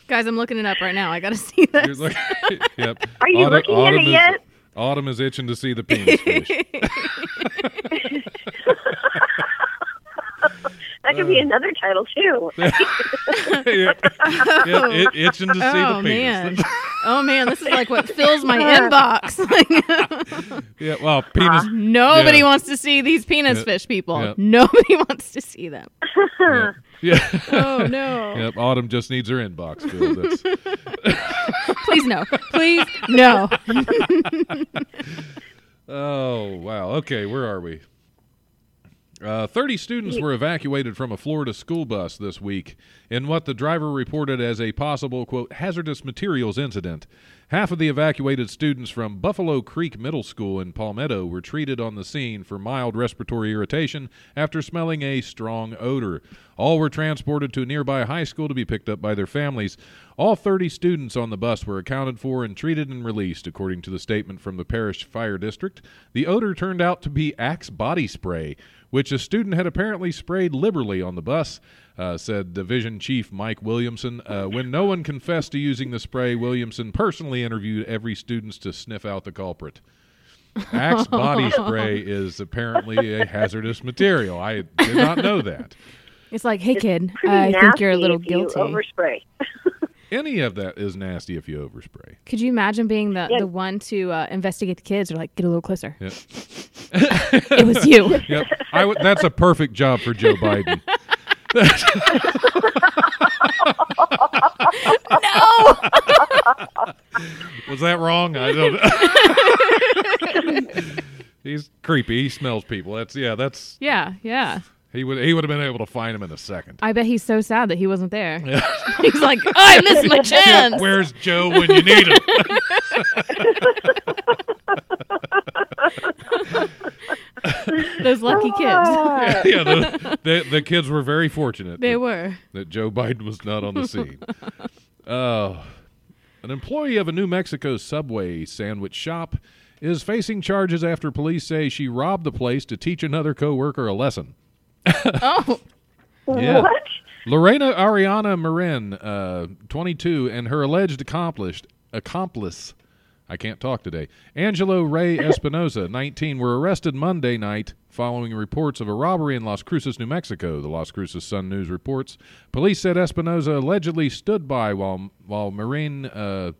Guys, I'm looking it up right now. I got to see You're this. yep. Are you looking at it is, yet? Autumn is itching to see the penis fish. That could be uh. another title too. yeah, yeah, it, itching to see oh the penis. man. oh man, this is like what fills my inbox. yeah, well, penis. Ah. Nobody Yeah. wants to see these penis Yeah. fish people. Yeah. Nobody wants to see them. yeah. yeah. Oh no. Yep, Autumn just needs her inbox filled. Please no. Please no. oh wow. Okay, where are we? Uh, 30 students were evacuated from a Florida school bus this week in what the driver reported as a possible, quote, hazardous materials incident. Half of the evacuated students from Buffalo Creek Middle School in Palmetto were treated on the scene for mild respiratory irritation after smelling a strong odor. All were transported to a nearby high school to be picked up by their families. All 30 students on the bus were accounted for and treated and released, according to the statement from the Parrish fire district. The odor turned out to be Axe body spray, which a student had apparently sprayed liberally on the bus, uh, said Division Chief Mike Williamson. Uh, when no one confessed to using the spray, Williamson personally interviewed every student to sniff out the culprit. Axe body spray is apparently a hazardous material. I did not know that. It's like, hey kid, I think you're a little if you guilty. overspray. Any of that is nasty if you overspray. Could you imagine being the, Yeah. the one to uh, investigate the kids or like get a little closer? Yep. It was you. Yep. I w- that's a perfect job for Joe Biden. no. Was that wrong? I don't. He's creepy. He smells people. That's yeah. That's Yeah, yeah. He would he would have been able to find him in a second. I bet he's so sad that he wasn't there. he's like, I missed my chance. Where's Joe when you need him? Those lucky kids. Ah, yeah, the, the the kids were very fortunate. They that- were. that Joe Biden was not on the scene. Oh. An employee of a New Mexico Subway sandwich shop is facing charges after police say she robbed the place to teach another coworker a lesson. Oh, Yeah. What? Lorena Ariana Marin, uh, 22, and her alleged accomplice, accomplice, I can't talk today, Angelo Ray Espinoza, 19, were arrested Monday night following reports of a robbery in Las Cruces, New Mexico. The Las Cruces Sun News reports. Police said Espinoza allegedly stood by while while Marin uh,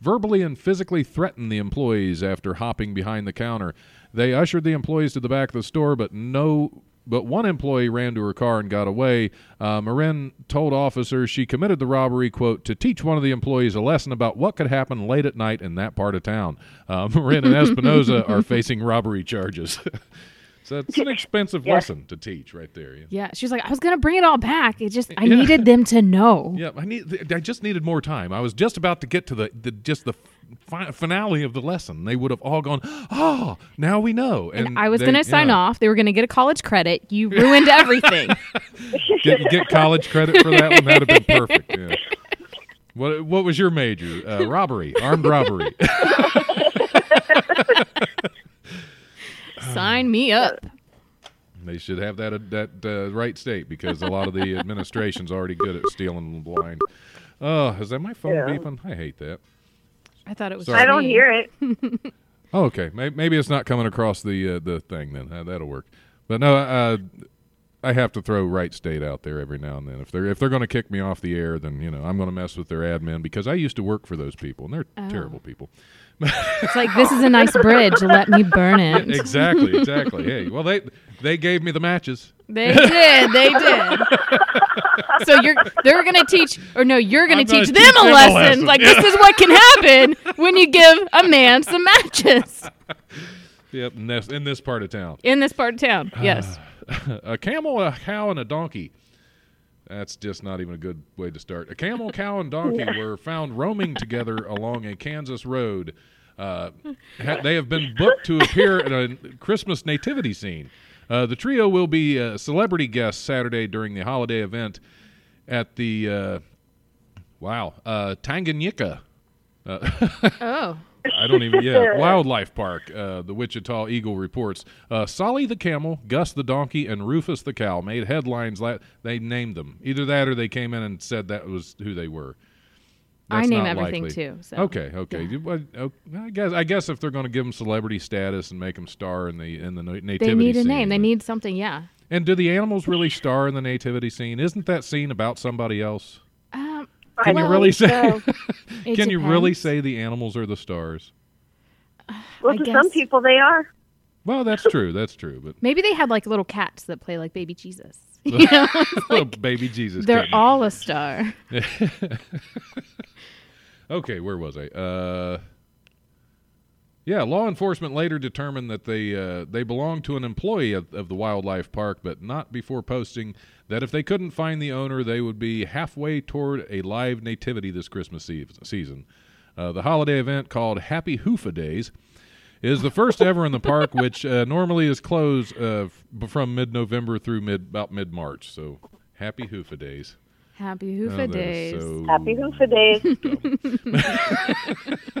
verbally and physically threatened the employees after hopping behind the counter. They ushered the employees to the back of the store, but no. But one employee ran to her car and got away. Uh, Marin told officers she committed the robbery, quote, to teach one of the employees a lesson about what could happen late at night in that part of town. Uh, Marin and Espinoza are facing robbery charges. so it's an expensive Yeah. lesson to teach right there. Yeah. Yeah, she was like, I was gonna bring it all back. It just I Yeah. needed them to know. Yeah, I need. I just needed more time. I was just about to get to the, the just the fi- finale of the lesson. They would have all gone, "Oh, now we know." And, And I was they- gonna sign yeah. off. They were gonna get a college credit. You ruined everything. Get, get college credit for that one. That'd have been perfect. Yeah. What What was your major? Uh, robbery, armed robbery. Sign me up. they should have that at that uh, Wright State because a lot of the administration's already good at stealing the blind. Oh, is that my phone Yeah. beeping? I hate that. I thought it was. Sorry. I don't me. hear it. Oh, okay. Maybe, maybe it's not coming across the uh, the thing then. Uh, that'll work. But no, uh, I have to throw Wright State out there every now and then. If they're if they're going to kick me off the air, then you know I'm going to mess with their admin because I used to work for those people and they're Oh. terrible people. It's like this is a nice bridge. Let me burn it. exactly, exactly. hey, well they they gave me the matches. They did. They did. so you're they're gonna teach, or no, you're gonna I'm gonna teach them teach a them lesson. lesson, Like yeah. this is what can happen when you give a man some matches Yep, in this in this part of town. in this part of town. Yes. a camel, a cow, and a donkey. That's just not even a good way to start. A camel, cow, and donkey were found roaming together along a Kansas road. Uh, ha- they have been booked to appear at a Christmas nativity scene. Uh, the trio will be uh, celebrity guests Saturday during the holiday event at the uh, wow uh, Tanganyika Oh. I don't even. Yeah, wildlife park. Uh, the Wichita Eagle reports. Uh, Solly the camel, Gus the donkey, and Rufus the cow made headlines. La- they named them either that or they came in and said that was who they were. I name everything likely. too. So. Okay, okay. Well, oh, I guess I guess if they're going to give them celebrity status and make them star in the in the nativity, They need a scene, name. They need something. Yeah. And do the animals really star in the nativity scene? Isn't that scene about somebody else? Um, Can you really say? so. it Can you really say the animals are the stars? Well, I to guess- some people, they are. Well, that's true. That's true. But Maybe they had like little cats that play like baby Jesus. You know, oh, baby Jesus, they're kitten. all a star. Okay, where was I? Uh, yeah, law enforcement later determined that they uh, they belonged to an employee of, of the wildlife park, but not before posting that if they couldn't find the owner, they would be halfway toward a live nativity this Christmas eve, season. Uh, the holiday event called Happy Hoofa Days is the first ever in the park, which uh, normally is closed uh, f- from mid-November through mid about mid-March. So, Happy Hoofa Days. Happy Oh, Hoofa that is days. so Happy Hoofa days.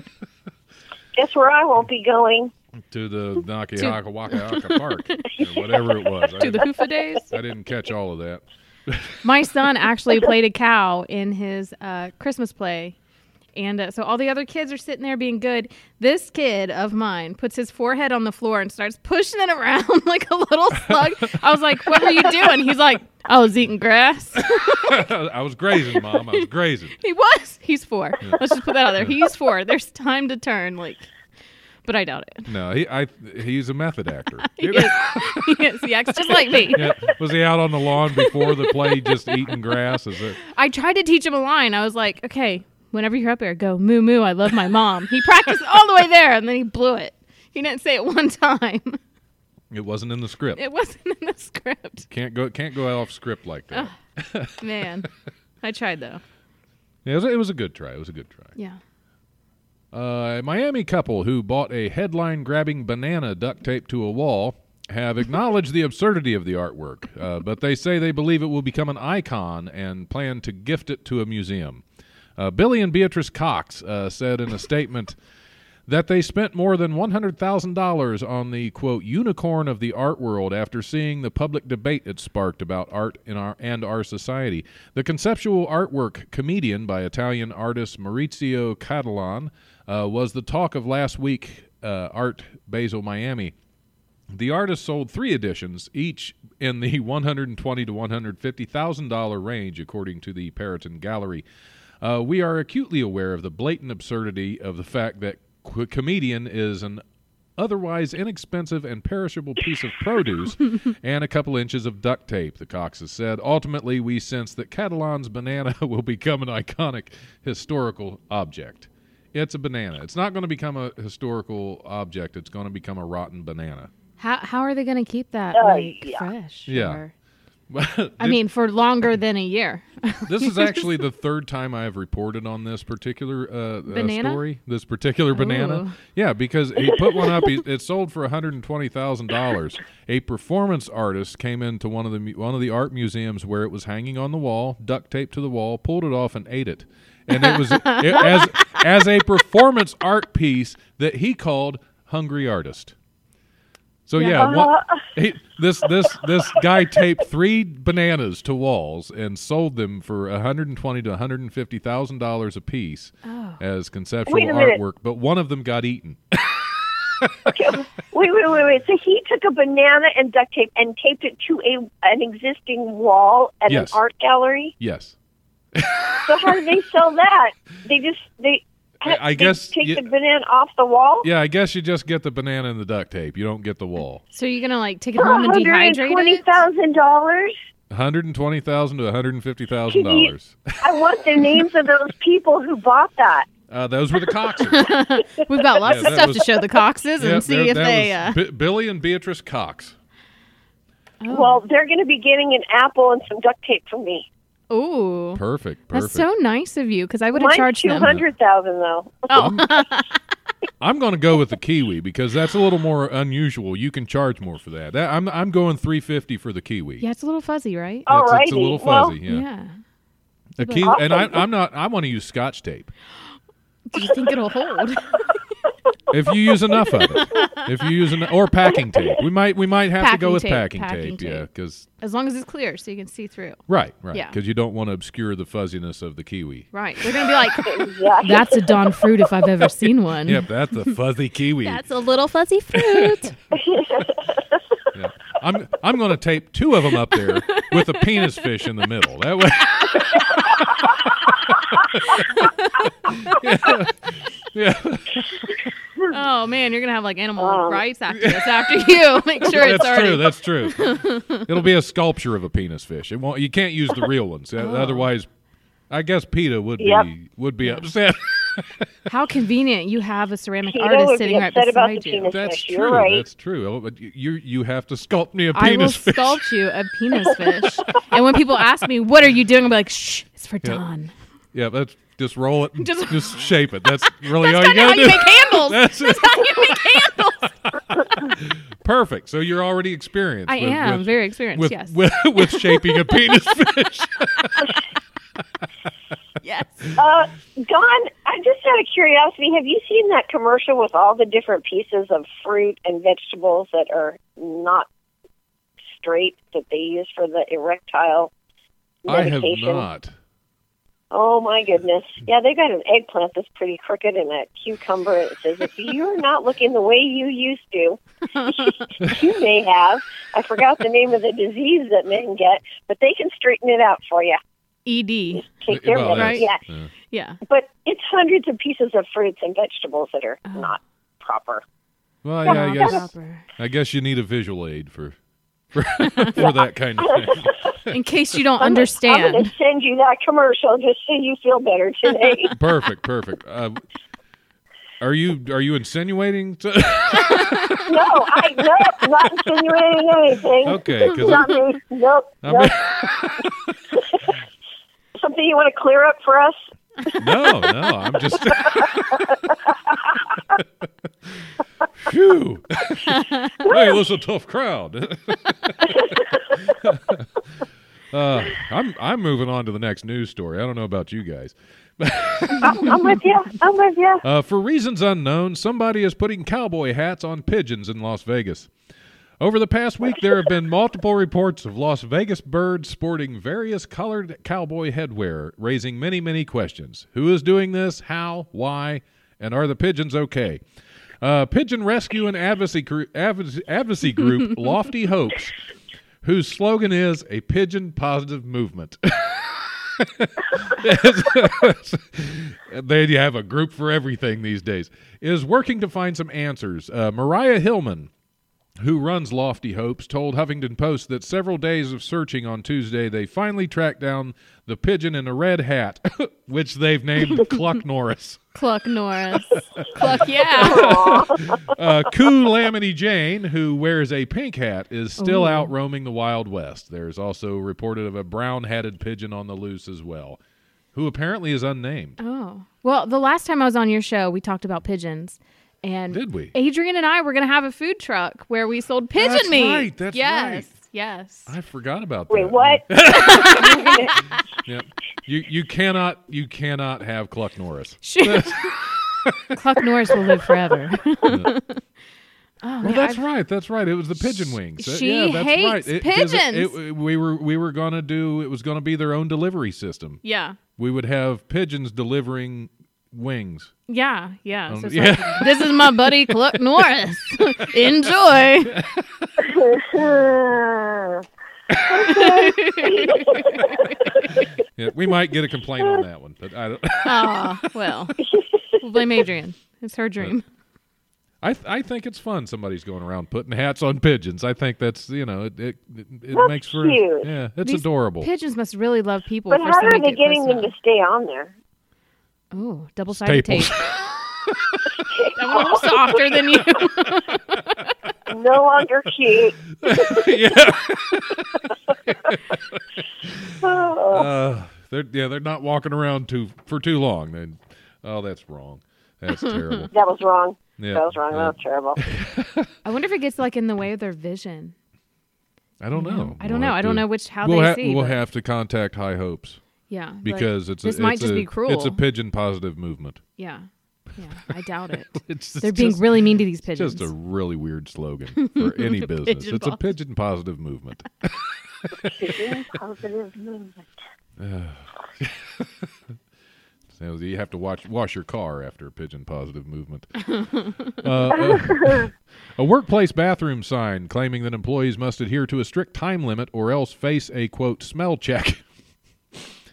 Guess where I won't be going? to the Naki Haka Waka Haka Park, or whatever it was. I, to the Hoofa days. I didn't catch all of that. My son actually played a cow in his uh, Christmas play. And uh, so all the other kids are sitting there being good. This kid of mine puts his forehead on the floor and starts pushing it around like a little slug. I was like, What were you doing? He's like, I was eating grass. I was grazing, Mom. I was grazing. he was. He's four. Let's just put that out there. He's four. There's time to turn. Like, but I doubt it. No, he I he's a method actor. He is. He is. He acts just like me. Yeah, was he out on the lawn before the play, just eating grass? Is it? I tried to teach him a line. I was like, okay, whenever you're up there, go moo moo. I love my mom. He practiced all the way there, and then he blew it. He didn't say it one time. It wasn't in the script. It wasn't in the script. Can't go can't go off script like that. Man, I tried though. Yeah, it was, it was a good try. It was a good try. Yeah. Uh, a Miami couple who bought a headline grabbing banana duct taped to a wall have acknowledged the absurdity of the artwork, uh, but they say they believe it will become an icon and plan to gift it to a museum. Uh, Billy and Beatrice Cox uh, said in a statement that they spent more than $100,000 on the quote unicorn of the art world after seeing the public debate it sparked about art in our and our society. The conceptual artwork Comedian by Italian artist Maurizio Cattelan uh, was the talk of last week uh, Art Basel Miami. The artist sold three editions, each in the 120 to 150 thousand dollar range, according to the Perrotin Gallery. Uh, we are acutely aware of the blatant absurdity of the fact that Qu- comedian is an otherwise inexpensive and perishable piece of produce and a couple inches of duct tape, the Cox has said. Ultimately, we sense that Cattelan's banana will become an iconic historical object. It's a banana. It's not going to become a historical object. It's going to become a rotten banana. How how are they going to keep that Uh, like yeah. fresh? Yeah. or- I mean, for longer than a year. this is actually the third time I have reported on this particular uh, uh, story. This particular banana, Ooh. yeah, because he put one up. He, it sold for one hundred and twenty thousand dollars. A performance artist came into one of the one of the art museums where it was hanging on the wall, duct taped to the wall, pulled it off, and ate it. And it was it, as as a performance art piece that he called "Hungry Artist." So yeah, one, he, this this this guy taped three bananas to walls and sold them for 120 to 150 thousand dollars a piece oh. as conceptual Wait a minute. artwork. But one of them got eaten. Wait, wait, wait, wait. So he took a banana and duct tape and taped it to a an existing wall at Yes. an art gallery. yes, So how do they sell that? They just they. I- I guess take you- the banana off the wall. yeah. I guess you just get the banana and the duct tape. You don't get the wall. So you're going to like take it For home and dehydrate twenty it? thousand dollars. 120 thousand to 150 thousand dollars. I want the names of those people who bought that. Uh, those were the Coxes. We've got lots Yeah, of stuff was- to show the Coxes and Yep, see if they. Uh, was Bi- Billy and Beatrice Cox. oh. Well, they're going to be getting an apple and some duct tape from me. Ooh. Perfect. Perfect. That's so nice of you because I would have charged two them. hundred thousand though. Oh, I'm going to go with the kiwi because that's a little more unusual. You can charge more for that. that I'm I'm going 350 for the kiwi. yeah, it's a little fuzzy, right? Oh, it's, it's a Alrighty. little Well- fuzzy. yeah. yeah. A kiwi, and I, I'm not. I want to use Scotch tape. Do you think it'll hold? If you use enough of it, if you use enough, or packing tape, we might we might have to go with tape, packing, packing tape. Yeah, because as long as it's clear so you can see through. right, right, Yeah. because you don't want to obscure the fuzziness of the kiwi. Right. They're going to be like, Exactly. that's a Don fruit if I've ever seen one. Yep, that's a fuzzy kiwi. That's a little fuzzy fruit. Yeah. I'm I'm going to tape two of them up there with a penis fish in the middle. That way. yeah. yeah. oh, man. You're going to have like animal rights activists after you. Make sure it's That's already. true. That's true. It'll be a sculpture of a penis fish. It won't. You can't use the real ones. Uh, Otherwise, I guess PETA would Yep. be would be upset. How convenient you have a ceramic Peter artist sitting right upset about beside you. That's fish. true. You're right. That's true. Oh, but you you have to sculpt me a I will penis fish. sculpt you a penis fish. and when people ask me, what are you doing? I'm like, shh, it's for Yeah. Don. Yeah, that's just roll it. Just- just, shape it. That's really all you kind of gotta how do. you make handles. That's it. how you make handles. Perfect. So you're already experienced. I with- am with- very experienced. with, yes. with with shaping a penis fish. yes. Uh, Don, I'm just out of curiosity. Have you seen that commercial with all the different pieces of fruit and vegetables that are not straight that they use for the erectile Medication? I have medication? not. Oh my goodness! Yeah, they got an eggplant that's pretty crooked and a cucumber. It says if you're not looking the way you used to, you may have. I forgot the name of the disease that men get, but they can straighten it out for you. ED. Take their Well, medicine. that's- Yeah, yeah. Yeah. but it's hundreds of pieces of fruits and vegetables that are Oh. not proper. Well, yeah, I guess proper. I guess you need a visual aid for for, for that kind of thing. In case you don't I'm gonna- I'm going to send you that commercial just so you feel better today. Perfect, perfect. Uh, are you are you insinuating? To, no, I no, I'm not insinuating anything. okay, because Not me. Nope. nope. Something you want to clear up for us? no, no, I'm just. Phew. hey, this is a tough crowd. Uh, I'm I'm moving on to the next news story. I don't know about you guys. I'm, I'm with you. I'm with you. Uh, for reasons unknown, somebody is putting cowboy hats on pigeons in Las Vegas. Over the past week, there have been multiple reports of Las Vegas birds sporting various colored cowboy headwear, raising many, many questions. Who is doing this? How? Why? And are the pigeons okay? Uh, pigeon rescue and advocacy, advocacy group Lofty Hopes, whose slogan is a pigeon positive movement. they have a group for everything these days is working to find some answers uh, mariah hillman who runs lofty hopes told huffington post that several days of searching on tuesday they finally tracked down the pigeon in a red hat which they've named cluck norris Cluck Norris. Cluck, yeah. uh, Koo Lamity Jane, who wears a pink hat, is still Ooh. out roaming the Wild West. There's also reported of a brown hatted pigeon on the loose as well, who apparently is unnamed. Oh. Well, the last time I was on your show, we talked about pigeons. And Did we? Adrian and I were going to have a food truck where we sold pigeon That's meat. right, that's yes. right. Yes. I forgot about that. Wait, what? Yep. You you cannot you cannot have Cluck Norris. Sure. Cluck Norris will live forever. oh, Well, man, that's I've- right. That's right. It was the pigeon wings. Uh, she yeah, that's hates right. It- 'cause it- pigeons. it- we were we were gonna do. It was gonna be their own delivery system. Yeah. We would have pigeons delivering wings. Yeah, yeah. Um, So yeah. like, this is my buddy Cluck Norris. Enjoy. Yeah, we might get a complaint on that one, but I don't. Oh, well. We'll blame Adrian. It's her dream. I th- I think it's fun. Somebody's going around putting hats on pigeons. I think that's you know it it, it, it makes for cute. yeah it's These adorable. Pigeons must really love people. but how are they getting them to stay on there? Oh, double sided tape. Staples. I'm a little softer than you. No longer cute. yeah. Oh, Uh, they're yeah they're not walking around too for too long. Then oh that's wrong. That's terrible. that was wrong. Yeah, That was wrong. yeah. That was terrible. I wonder if it gets like in the way of their vision. I don't know. I don't We'll know. have I don't to- know which how we'll they ha- see. We'll but- have to contact High Hopes yeah, like, because it's a, might it's just a- be cruel. It's a pigeon positive movement. yeah, yeah. I doubt it. It's They're being just- really mean to these pigeons. Just a really weird slogan for any business. Pigeon it's a pigeon positive movement. Pigeon positive movement. So you have to watch wash your car after a pigeon positive movement. uh, uh, a workplace bathroom sign claiming that employees must adhere to a strict time limit or else face a quote smell check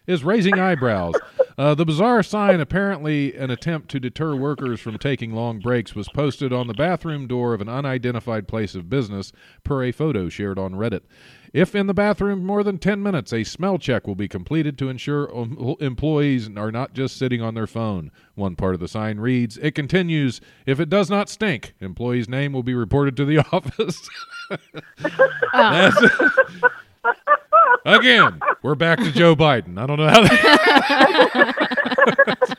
is raising eyebrows. Uh, the bizarre sign, apparently an attempt to deter workers from taking long breaks, was posted on the bathroom door of an unidentified place of business per a photo shared on Reddit. If in the bathroom more than 10 minutes, a smell check will be completed to ensure um, employees are not just sitting on their phone. One part of the sign reads, It continues, if it does not stink, employee's name will be reported to the office. That's- Again, we're back to Joe Biden. I don't know how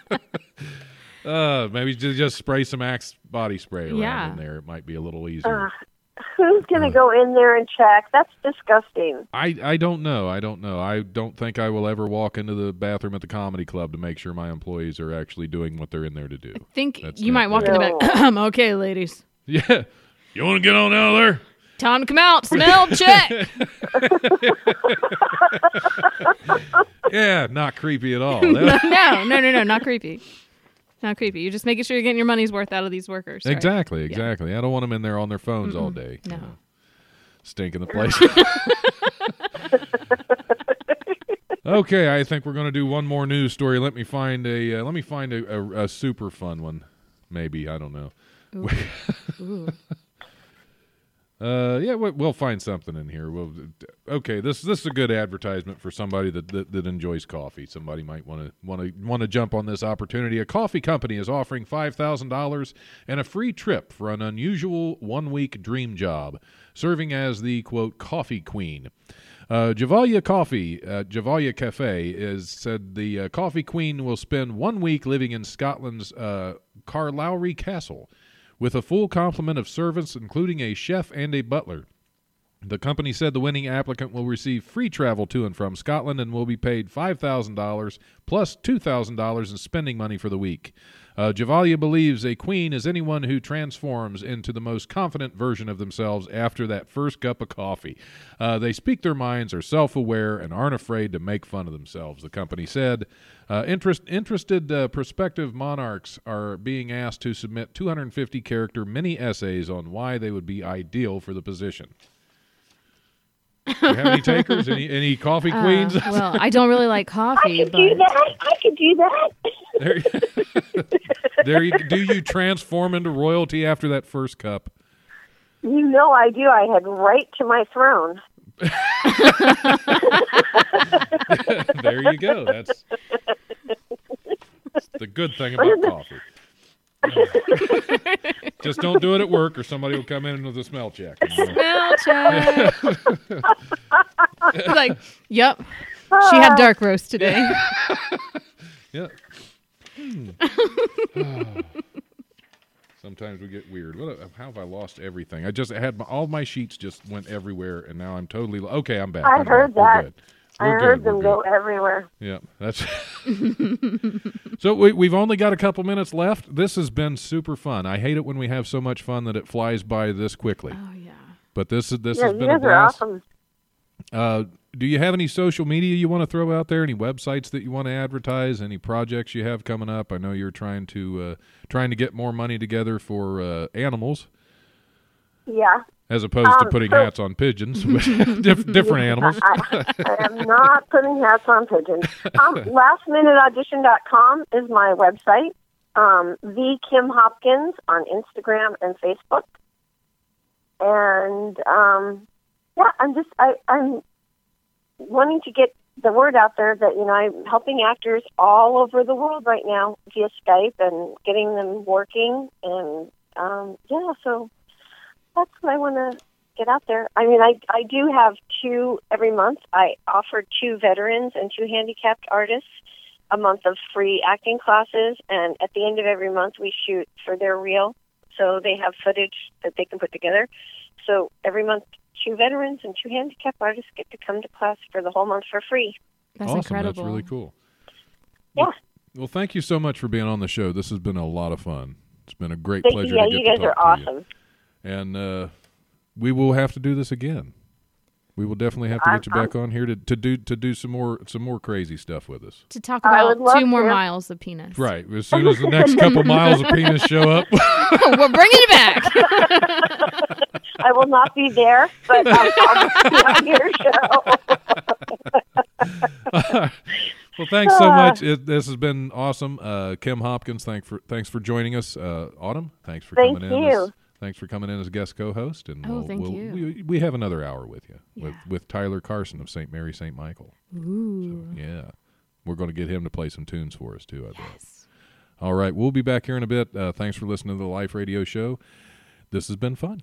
that. uh, maybe just spray some Axe body spray around Yeah. in there. It might be a little easier. Who's gonna go in there and check? That's disgusting. I, I don't know. I don't know. I don't think I will ever walk into the bathroom at the comedy club to make sure my employees are actually doing what they're in there to do. I think That's you might walk in the back. Okay, ladies. Yeah. You want to get on out of there? Time to come out. Smell check. Yeah, not creepy at all. no, no, no, no, not creepy. Not creepy. You're just making sure you're getting your money's worth out of these workers. right? Exactly, exactly. I don't want them in there on their phones all day. No. you know, stinking the place. okay, I think we're going to do one more news story. Let me find a uh, let me find a, a, a super fun one. Maybe I don't know. Ooh. Uh, yeah, we, we'll find something in here. We'll, okay, this this is a good advertisement for somebody that that, that enjoys coffee. Somebody might want to want to want to jump on this opportunity. A coffee company is offering five thousand dollars and a free trip for an unusual one week dream job, serving as the quote coffee queen. Uh, Javalia Coffee, uh, Javalia Cafe, is said the uh, coffee queen will spend one week living in Scotland's uh, Carlowrie Castle with a full complement of servants, including a chef and a butler. The company said the winning applicant will receive free travel to and from Scotland and will be paid $5,000 plus $2,000 in spending money for the week. Uh, Javalia believes a queen is anyone who transforms into the most confident version of themselves after that first cup of coffee. Uh, they speak their minds, are self aware, and aren't afraid to make fun of themselves, the company said. Uh, interest, interested uh, prospective monarchs are being asked to submit 250 character mini essays on why they would be ideal for the position. Do you have any takers? Any any coffee Uh, queens? well, I don't really like coffee. I coffee, could do that. I could do that. there, there you, do you transform into royalty after that first cup? You know I do. I head right to my throne. there you go. That's, that's the good thing about coffee. Just don't do it at work, or somebody will come in with a smell check. smell check. like, yep, she had dark roast today. Yeah. Hmm. Sometimes we get weird. What? How have I lost everything? I just had my, all my sheets just went everywhere, and now I'm totally okay. I'm back. I I'm heard back. We're that. good. I We're heard good. them go everywhere. Yeah, that's. so we, we've only got a couple minutes left. This has been super fun. I hate it when we have so much fun that it flies by this quickly. Oh yeah. But this is this Yeah, has you been a guys are blast. awesome. Uh, do you have any social media you want to throw out there? Any websites that you want to advertise? Any projects you have coming up? I know you're trying to uh, trying to get more money together for uh, animals Yeah. As opposed to Um, putting so- hats on pigeons. Diff- different animals. I, I am not putting hats on pigeons. Um, lastminuteaudition.com is my website. Um, the Kim Hopkins on Instagram and Facebook. And um, yeah, I'm just I, I'm wanting to get the word out there that you know I'm helping actors all over the world right now via Skype and getting them working and um, yeah, so that's what I want to get out there. I mean, I I do have two every month. I offer two veterans and two handicapped artists a month of free acting classes, and at the end of every month we shoot for their reel, so they have footage that they can put together. So every month, two veterans and two handicapped artists get to come to class for the whole month for free. That's awesome. incredible. That's really cool. Yeah. Well, thank you so much for being on the show. This has been a lot of fun. It's been a great Thank pleasure you. Yeah, to get you guys to are talk to you. awesome. And uh, we will have to do this again. We will definitely have to I'm- get you back on here to, to do to do some more some more crazy stuff with us. To talk about two more to. miles of penis. Right. As soon as the next couple miles of penis show up. We're bringing it back. I will not be there, but um, I'll be on your show. well, thanks so much. It, this has been awesome. Uh, Kim Hopkins, thanks for thanks for joining us. Uh, Autumn, thanks for Thank coming in. you. Thanks for coming in as guest co-host. And Oh, we'll, thank we'll, you. We, we have another hour with you with Yeah. with Tyler Carson of St. Mary St. Michael. Ooh. Yeah, we're going to get him to play some tunes for us too. I bet. All right, we'll be back here in a bit. Uh, thanks for listening to the Life Radio Show. This has been fun.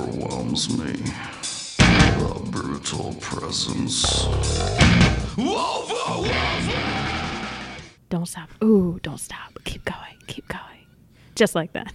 overwhelms me. The brutal presence. Don't stop. Ooh, don't stop. Keep going. Keep going. Just like that.